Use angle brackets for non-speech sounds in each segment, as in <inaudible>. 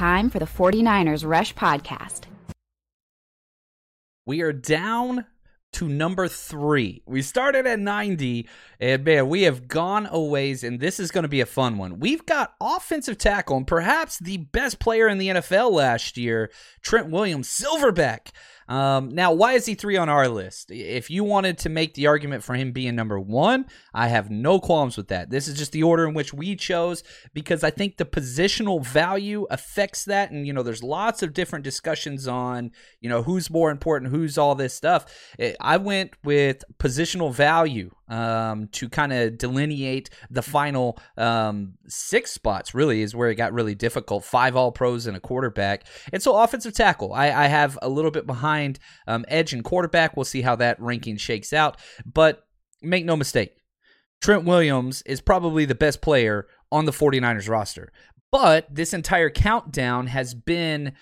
Time for the 49ers Rush Podcast. We are down to number three. We started at 90, and man, we have gone a ways, and this is going to be a fun one. We've got offensive tackle, and perhaps the best player in the NFL last year, Trent Williams, Silverback. Um, now, why is he three on our list? If you wanted to make the argument for him being number one, I have no qualms with that. This is just the order in which we chose because I think the positional value affects that. And, you know, there's lots of different discussions on, you know, who's more important, who's all this stuff. I went with positional value um, to kind of delineate the final um, six spots, really, is where it got really difficult. Five all pros and a quarterback. And so, offensive tackle, I, I have a little bit behind um, edge and quarterback. We'll see how that ranking shakes out. But make no mistake, Trent Williams is probably the best player on the 49ers roster. But this entire countdown has been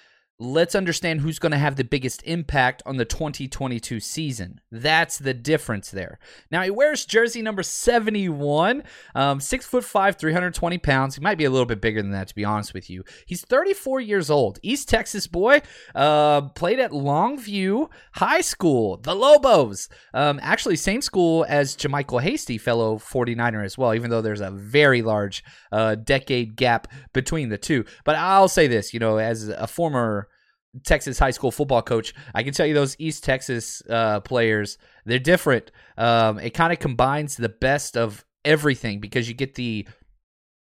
let's understand who's going to have the biggest impact on the 2022 season. That's the difference there. Now he wears jersey number 71, um, six foot five, 320 pounds. He might be a little bit bigger than that, to be honest with you. He's 34 years old, East Texas boy. Uh, played at Longview High School, the Lobos. Um, actually, same school as JaMycal Hasty, fellow 49er as well. Even though there's a very large uh, decade gap between the two. But I'll say this, you know, as a former Texas high school football coach, I can tell you those East Texas uh, players, they're different. Um, it kind of combines the best of everything because you get the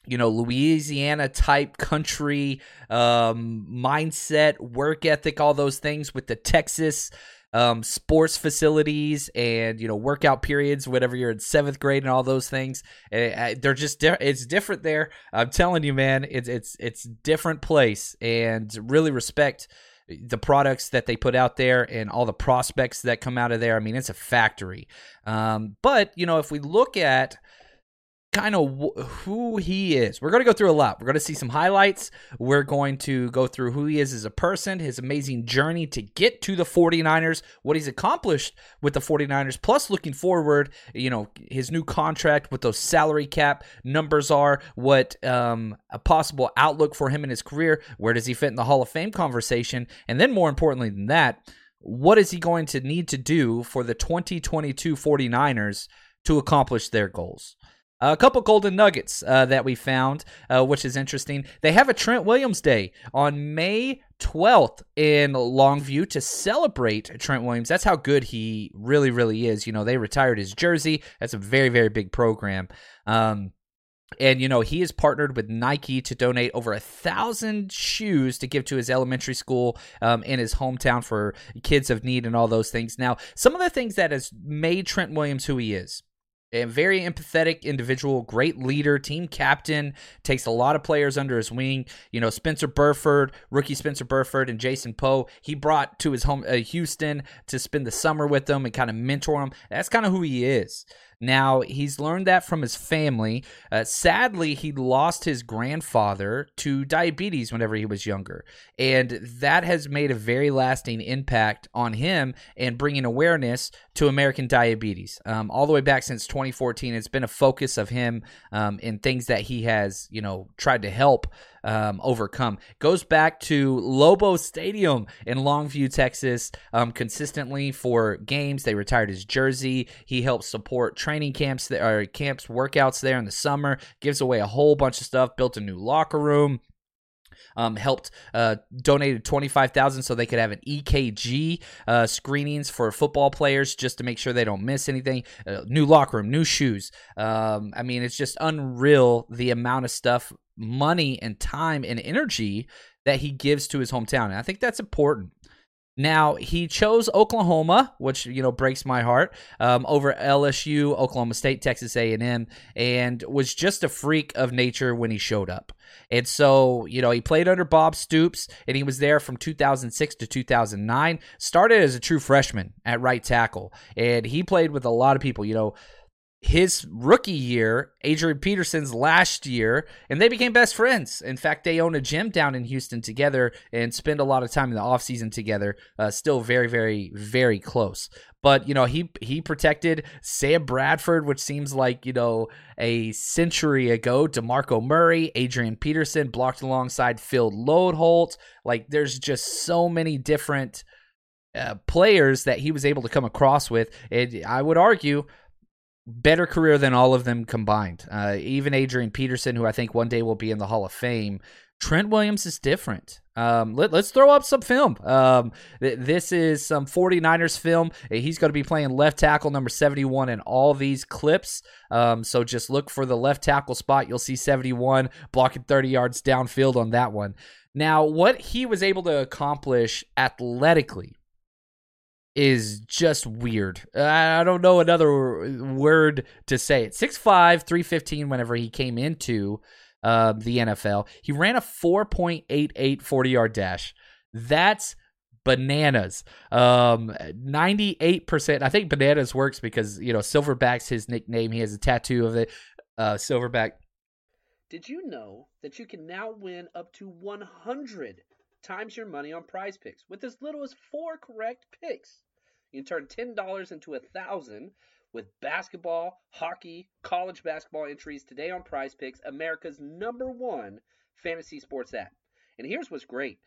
you know Louisiana type country um, mindset, work ethic, all those things with the Texas um, sports facilities and you know workout periods, whatever you're in seventh grade and all those things. Uh, they're just di- it's different there. I'm telling you, man, it's it's it's different place and really respect the products that they put out there and all the prospects that come out of there. I mean, it's a factory. Um, but, you know, if we look at kind of wh- who he is. We're going to go through a lot. We're going to see some highlights. We're going to go through who he is as a person, his amazing journey to get to the 49ers, what he's accomplished with the 49ers, plus looking forward, you know, his new contract, what those salary cap numbers are, what um, a possible outlook for him in his career, where does he fit in the Hall of Fame conversation, and then more importantly than that, what is he going to need to do for the 2022 49ers to accomplish their goals? A couple golden nuggets uh, that we found, uh, which is interesting. They have a Trent Williams Day on May 12th in Longview to celebrate Trent Williams. That's how good he really, really is. You know, they retired his jersey. That's a very, very big program. Um, and you know he is partnered with Nike to donate over a thousand shoes to give to his elementary school um, in his hometown for kids of need and all those things. Now, some of the things that has made Trent Williams who he is a very empathetic individual, great leader, team captain, takes a lot of players under his wing. You know, Spencer Burford, rookie Spencer Burford, and Jason Poe, he brought to his home, uh, Houston, to spend the summer with them and kind of mentor them. That's kind of who he is. Now, he's learned that from his family. Uh, sadly, he lost his grandfather to diabetes whenever he was younger. And that has made a very lasting impact on him and bringing awareness to American diabetes. Um, all the way back since 2014, it's been a focus of him um, in things that he has, you know, tried to help um, overcome. Goes back to Lobo Stadium in Longview, Texas, um, consistently for games. They retired his jersey. He helps support training camps there, camps workouts there in the summer. Gives away a whole bunch of stuff. Built a new locker room. Um, helped uh, donated 25000 so they could have an ekg uh, screenings for football players just to make sure they don't miss anything uh, new locker room new shoes um, i mean it's just unreal the amount of stuff money and time and energy that he gives to his hometown. And I think that's important. Now he chose Oklahoma, which you know breaks my heart, um, over LSU, Oklahoma State, Texas A&M, and was just a freak of nature when he showed up. And so, you know, he played under Bob Stoops, and he was there from 2006 to 2009. Started as a true freshman at right tackle, and he played with a lot of people. You know, his rookie year, Adrian Peterson's last year, and they became best friends. In fact, they own a gym down in Houston together and spend a lot of time in the offseason together. Uh, still very, very, very close. But you know, he he protected Sam Bradford, which seems like you know a century ago. Demarco Murray, Adrian Peterson blocked alongside Phil Loadholt. Like, there's just so many different. Uh, players that he was able to come across with. And I would argue better career than all of them combined. Uh, even Adrian Peterson, who I think one day will be in the Hall of Fame. Trent Williams is different. Um, let, us throw up some film. Um, th- this is some 49ers film. He's going to be playing left tackle number 71 in all these clips. Um, so just look for the left tackle spot. You'll see 71 blocking 30 yards downfield on that one. Now, what he was able to accomplish athletically is just weird. I don't know another word to say it. 6'5, 315 whenever he came into uh, the NFL. He ran a 4.88 40 yard dash. That's bananas. Um, 98%. I think bananas works because, you know, Silverback's his nickname. He has a tattoo of it. Uh, Silverback. Did you know that you can now win up to 100 times your money on PrizePicks with as little as four correct picks. You can turn $10 into a thousand with basketball, hockey, college basketball entries today on PrizePicks, America's number one fantasy sports app. And here's what's great.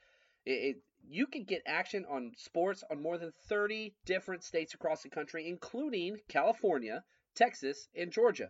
It, it, you can get action on sports on more than 30 different states across the country, including California, Texas, and Georgia.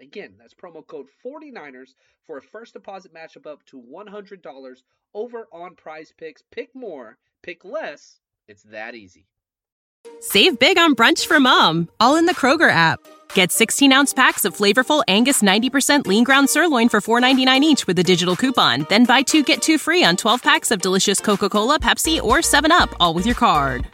Again, that's promo code 49ers for a first deposit matchup up to $100 over on PrizePicks. Pick more, pick less. It's that easy. Save big on brunch for mom, all in the Kroger app. Get 16 ounce packs of flavorful Angus 90% lean ground sirloin for $4.99 each with a digital coupon. Then buy two get two free on 12 packs of delicious Coca Cola, Pepsi, or 7UP, all with your card.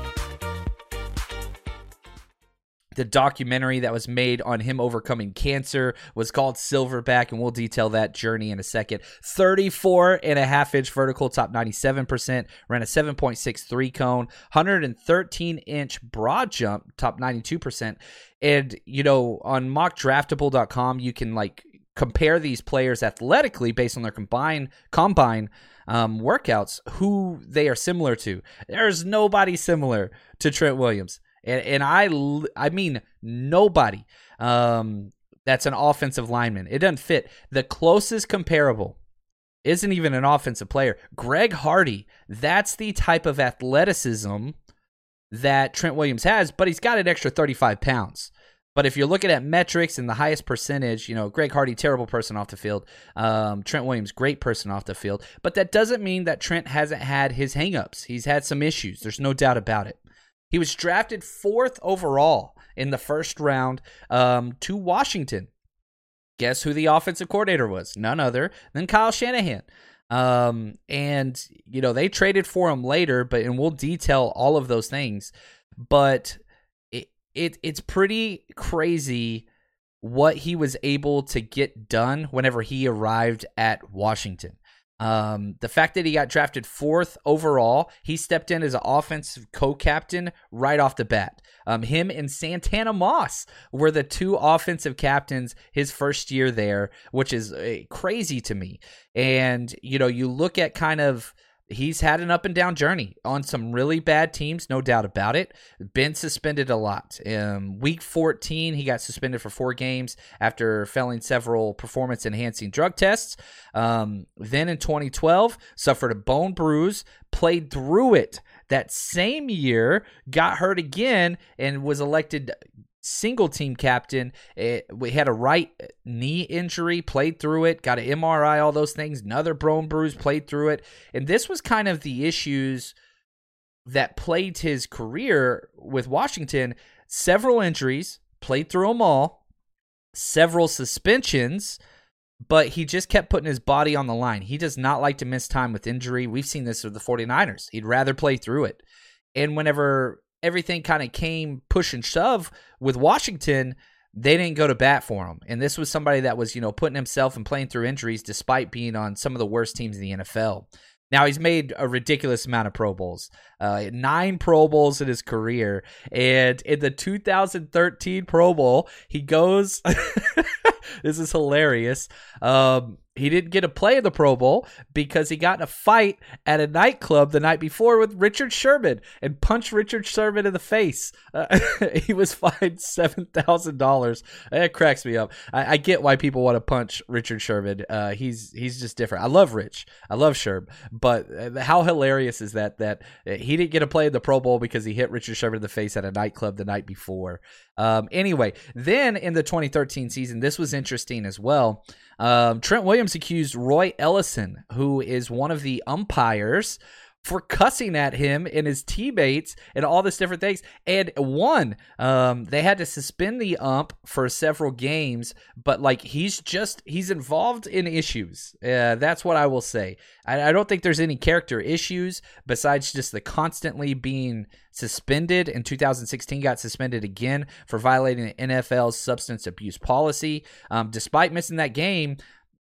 the documentary that was made on him overcoming cancer was called Silverback, and we'll detail that journey in a second. 34 and a half inch vertical, top 97%, ran a 7.63 cone, 113 inch broad jump, top 92%. And, you know, on mockdraftable.com, you can like compare these players athletically based on their combine combine um, workouts, who they are similar to. There's nobody similar to Trent Williams and and I I mean nobody um, that's an offensive lineman. It doesn't fit. The closest comparable isn't even an offensive player. Greg Hardy. That's the type of athleticism that Trent Williams has, but he's got an extra 35 pounds. But if you're looking at metrics and the highest percentage, you know, Greg Hardy, terrible person off the field. Um, Trent Williams, great person off the field. But that doesn't mean that Trent hasn't had his hangups. He's had some issues. There's no doubt about it. He was drafted fourth overall in the first round um, to Washington. Guess who the offensive coordinator was? None other than Kyle Shanahan. Um, and you know they traded for him later, but and we'll detail all of those things. But it, it it's pretty crazy what he was able to get done whenever he arrived at Washington. Um, the fact that he got drafted fourth overall, he stepped in as an offensive co-captain right off the bat. Um, him and Santana Moss were the two offensive captains his first year there, which is uh, crazy to me. And you know, you look at kind of he's had an up and down journey on some really bad teams, no doubt about it. Been suspended a lot. Um, week 14, he got suspended for four games after failing several performance enhancing drug tests. Um, then in 2012, suffered a bone bruise, played through it. That same year, got hurt again and was elected single team captain. We had a right knee injury, played through it, got an MRI, all those things, another bone bruise, played through it. And this was kind of the issues that plagued his career with Washington. Several injuries, played through them all, several suspensions. But he just kept putting his body on the line. He does not like to miss time with injury. We've seen this with the 49ers. He'd rather play through it. And whenever everything kind of came push and shove with Washington, they didn't go to bat for him. And this was somebody that was, you know, putting himself and playing through injuries despite being on some of the worst teams in the NFL. Now he's made a ridiculous amount of Pro Bowls, uh, nine Pro Bowls in his career, and in the 2013 Pro Bowl, he goes. <laughs> this is hilarious. Um, he didn't get a play in the Pro Bowl because he got in a fight at a nightclub the night before with Richard Sherman and punched Richard Sherman in the face. Uh, <laughs> he was fined seven thousand dollars. It cracks me up. I, I, get why people want to punch Richard Sherman. Uh, he's he's just different. I love Rich. I love Sherb. But uh, how hilarious is that? That he didn't get a play in the Pro Bowl because he hit Richard Sherman in the face at a nightclub the night before. Um, anyway, then in the 2013 season, this was interesting as well. Um, Trent Williams accused Roy Ellison, who is one of the umpires, for cussing at him and his teammates and all this different things. And one, um, they had to suspend the ump for several games, but like he's just he's involved in issues. Uh, that's what I will say. I, I don't think there's any character issues besides just the constantly being suspended. In 2016, got suspended again for violating the NFL's substance abuse policy. Um, despite missing that game,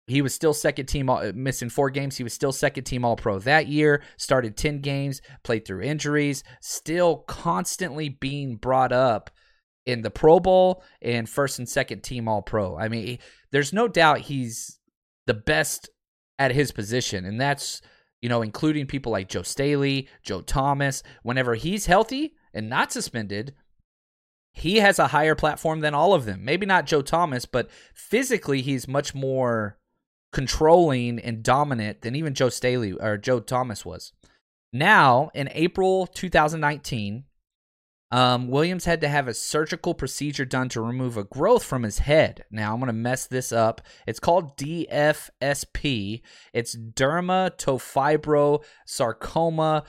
he was still second team, all, uh, missing four games. He was still second team All Pro that year. Started 10 games, played through injuries, still constantly being brought up in the Pro Bowl and first and second team All Pro. I mean, there's no doubt he's the best at his position. And that's, you know, including people like Joe Staley, Joe Thomas. Whenever he's healthy and not suspended, he has a higher platform than all of them. Maybe not Joe Thomas, but physically he's much more controlling and dominant than even Joe Staley or Joe Thomas was. Now, in April 2019, um, Williams had to have a surgical procedure done to remove a growth from his head. Now, I'm going to mess this up. It's called DFSP. It's dermatofibrosarcoma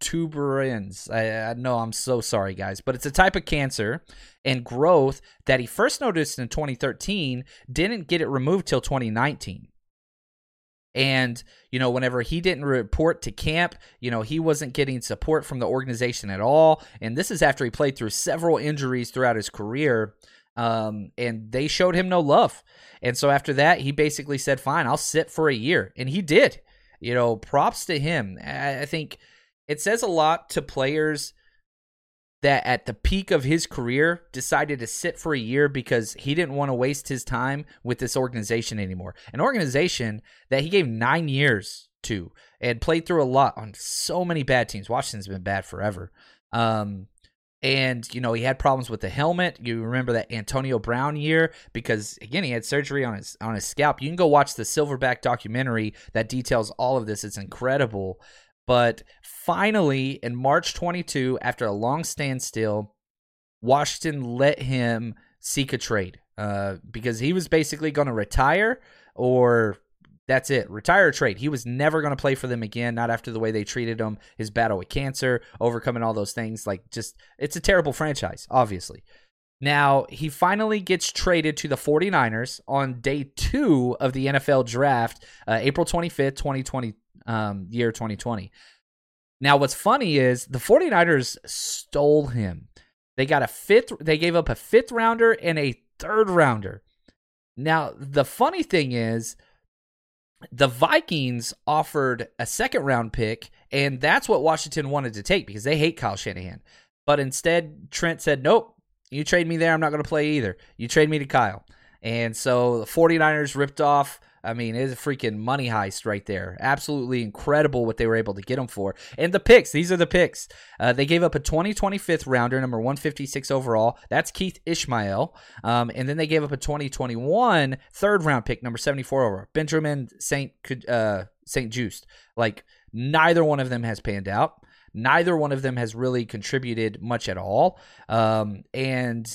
protuberans. I, I know I'm so sorry, guys, but it's a type of cancer and growth that he first noticed in 2013, didn't get it removed till 2019. And, you know, whenever he didn't report to camp, you know, he wasn't getting support from the organization at all. And this is after he played through several injuries throughout his career. Um, and they showed him no love. And so after that, he basically said, fine, I'll sit for a year. And he did. You know, props to him. I think it says a lot to players that at the peak of his career decided to sit for a year because he didn't want to waste his time with this organization anymore. An organization that he gave nine years to and played through a lot on so many bad teams. Washington's been bad forever. Um, and you know he had problems with the helmet. You remember that Antonio Brown year because again he had surgery on his on his scalp. You can go watch the Silverback documentary that details all of this. It's incredible. But finally, in March 22, after a long standstill, Washington let him seek a trade uh, because he was basically going to retire or that's it. Retire trade. He was never going to play for them again, not after the way they treated him, his battle with cancer, overcoming all those things. Like, just, it's a terrible franchise, obviously. Now, he finally gets traded to the 49ers on day two of the NFL draft, uh, April 25th, 2020, um, year 2020. Now, what's funny is the 49ers stole him. They got a fifth, they gave up a fifth rounder and a third rounder. Now, the funny thing is, the Vikings offered a second round pick, and that's what Washington wanted to take because they hate Kyle Shanahan. But instead, Trent said, Nope, you trade me there. I'm not going to play either. You trade me to Kyle. And so the 49ers ripped off I mean, it's a freaking money heist right there. Absolutely incredible what they were able to get him for. And the picks, these are the picks. Uh, they gave up a 2025th rounder, number 156 overall. That's Keith Ismael. Um, and then they gave up a 2021 third round pick, number 74 overall, Benjamin St. Uh, St-Juste. Like, neither one of them has panned out. Neither one of them has really contributed much at all. Um, and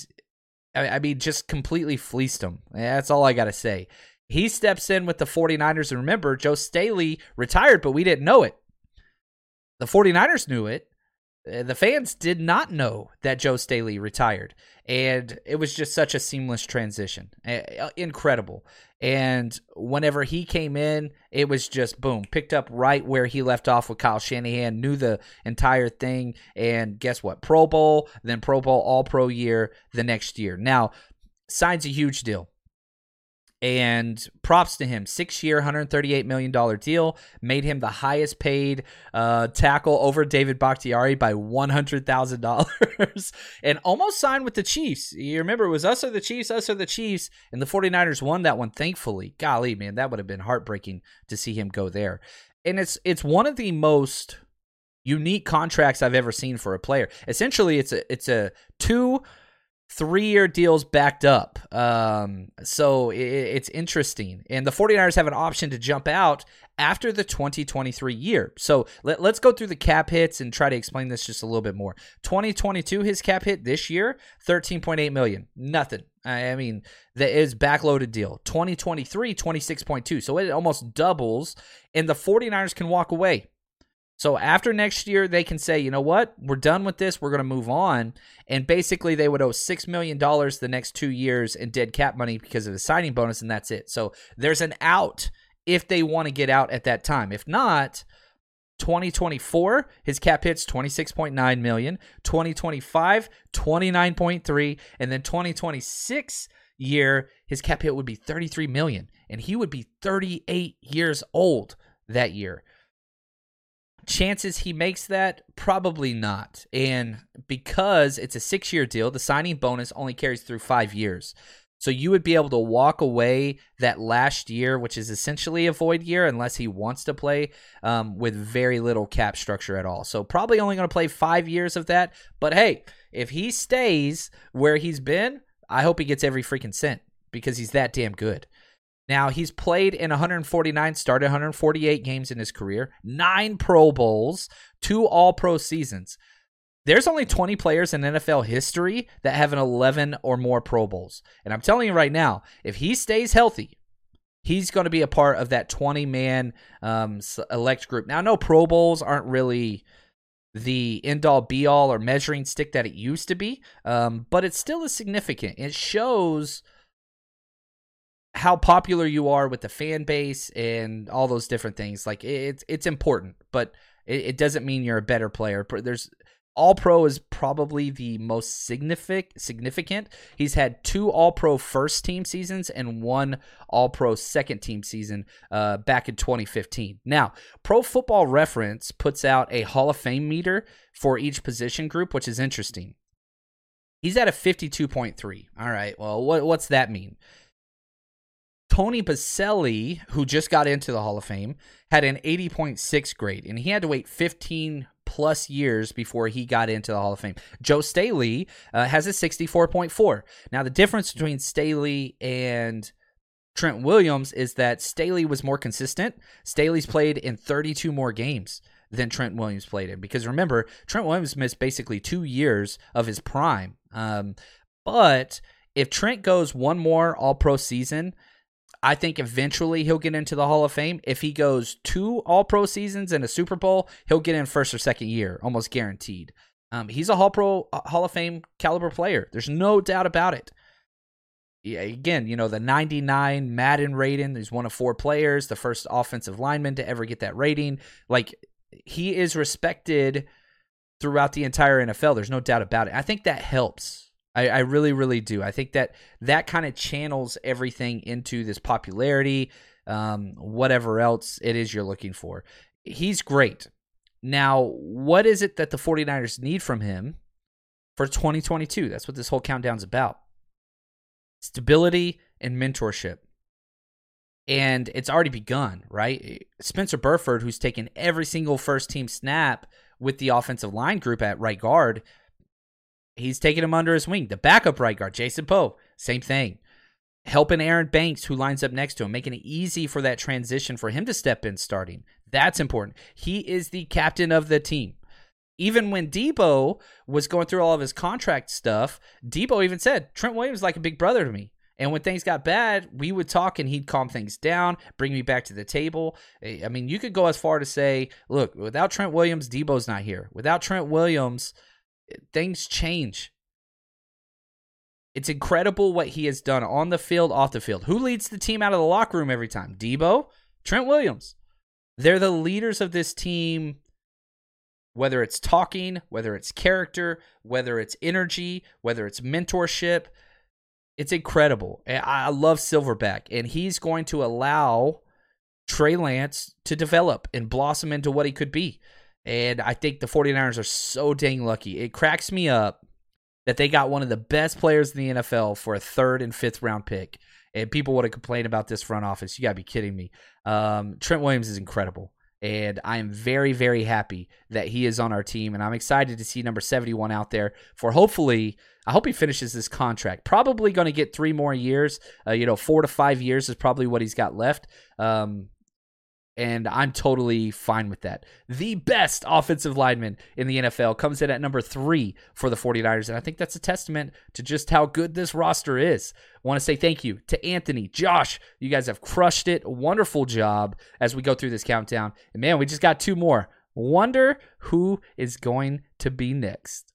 I, I mean, just completely fleeced them. That's all I got to say. He steps in with the 49ers. And remember, Joe Staley retired, but we didn't know it. The 49ers knew it. Uh, the fans did not know that Joe Staley retired. And it was just such a seamless transition. Incredible. And whenever he came in, it was just boom, picked up right where he left off with Kyle Shanahan, knew the entire thing. And guess what? Pro Bowl, then Pro Bowl, All Pro year the next year. Now, signs a huge deal and props to him. Six year, $138 million deal made him the highest paid uh, tackle over David Bakhtiari by $100,000 <laughs> and almost signed with the Chiefs. You remember, it was us or the Chiefs, us or the Chiefs, and the 49ers won that one, thankfully. Golly, man, that would have been heartbreaking to see him go there. And it's it's one of the most unique contracts I've ever seen for a player. Essentially, it's a it's a two three year deals backed up. Um, so it, it's interesting. And the 49ers have an option to jump out after the 2023 year. So let, us go through the cap hits and try to explain this just a little bit more. 2022, his cap hit this year, 13.8 million. Nothing. I mean, that is backloaded deal. 2023, 26.2. So it almost doubles, and the 49ers can walk away. So after next year, they can say, you know what, we're done with this. We're going to move on. And basically, they would owe $6 million the next two years in dead cap money because of the signing bonus, and that's it. So there's an out if they want to get out at that time. If not, 2024 his cap hits 26.9 million 2025 29.3 and then 2026 year his cap hit would be 33 million and he would be 38 years old that year chances he makes that? Probably not. And because it's a six year deal the signing bonus only carries through five years. So you would be able to walk away that last year which is essentially a void year unless he wants to play um, with very little cap structure at all. So probably only going to play five years of that. But hey if he stays where he's been i hope he gets every freaking cent because he's that damn good now, he's played in 149, started 148 games in his career, nine Pro Bowls, two All Pro seasons. There's only 20 players in NFL history that have an 11 or more Pro Bowls. And I'm telling you right now, if he stays healthy, he's going to be a part of that 20 man um, elect group. Now, no Pro Bowls aren't really the end all be all or measuring stick that it used to be, um, but it's still is significant. It shows how popular you are with the fan base and all those different things. Like it's it's important, but it, it doesn't mean you're a better player. There's all Pro is probably the most significant. Significant. He's had two All Pro first team seasons and one All Pro second team season uh, back in 2015. Now, Pro Football Reference puts out a Hall of Fame meter for each position group, which is interesting. He's at a 52.3. All right. Well, what what's that mean? Tony Boselli, who just got into the Hall of Fame, had an 80.6 grade, and he had to wait 15 plus years before he got into the Hall of Fame. Joe Staley uh, has a 64.4. Now, the difference between Staley and Trent Williams is that Staley was more consistent. Staley's played in 32 more games than Trent Williams played in. Because remember, Trent Williams missed basically two years of his prime. Um, but if Trent goes one more All Pro season, I think eventually he'll get into the Hall of Fame. If he goes two All Pro seasons and a Super Bowl, he'll get in first or second year, almost guaranteed. Um, he's a Hall Pro uh, Hall of Fame caliber player. There's no doubt about it. Yeah, again, you know the 99 Madden rating. He's one of four players, the first offensive lineman to ever get that rating. Like he is respected throughout the entire NFL. There's no doubt about it. I think that helps I, I really, really do. I think that that kind of channels everything into this popularity, um, whatever else it is you're looking for. He's great. Now, what is it that the 49ers need from him for 2022? That's what this whole countdown's about stability and mentorship. and it's already begun, right? Spencer Burford, who's taken every single first team snap with the offensive line group at right guard, he's taking him under his wing. The backup right guard, Jason Poe, same thing. Helping Aaron Banks, who lines up next to him, making it easy for that transition for him to step in starting. That's important. He is the captain of the team. Even when Deebo was going through all of his contract stuff, Deebo even said, Trent Williams is like a big brother to me. And when things got bad, we would talk and he'd calm things down, bring me back to the table. Eh, I mean, you could go as far to say, look, without Trent Williams, Deebo's not here. Without Trent Williams, things change. It's incredible what he has done on the field, off the field. Who leads the team out of the locker room every time? Deebo, Trent Williams. They're the leaders of this team, whether it's talking, whether it's character, whether it's energy, whether it's mentorship it's incredible. I love Silverback, and he's going to allow Trey Lance to develop and blossom into what he could be. And I think the 49ers are so dang lucky. It cracks me up that they got one of the best players in the NFL for a third and fifth round pick. And people would have complained about this front office. You got to be kidding me. Um, Trent Williams is incredible. And I am very, very happy that he is on our team. And I'm excited to see number 71 out there for hopefully, I hope he finishes this contract. Probably going to get three more years. Uh, you know, four to five years is probably what he's got left. Um, and I'm totally fine with that. The best offensive lineman in the NFL comes in at number three for the 49ers, and I think that's a testament to just how good this roster is. I want to say thank you to Anthony, Josh. You guys have crushed it. Wonderful job as we go through this countdown. And man, we just got two more. Wonder who is going to be next.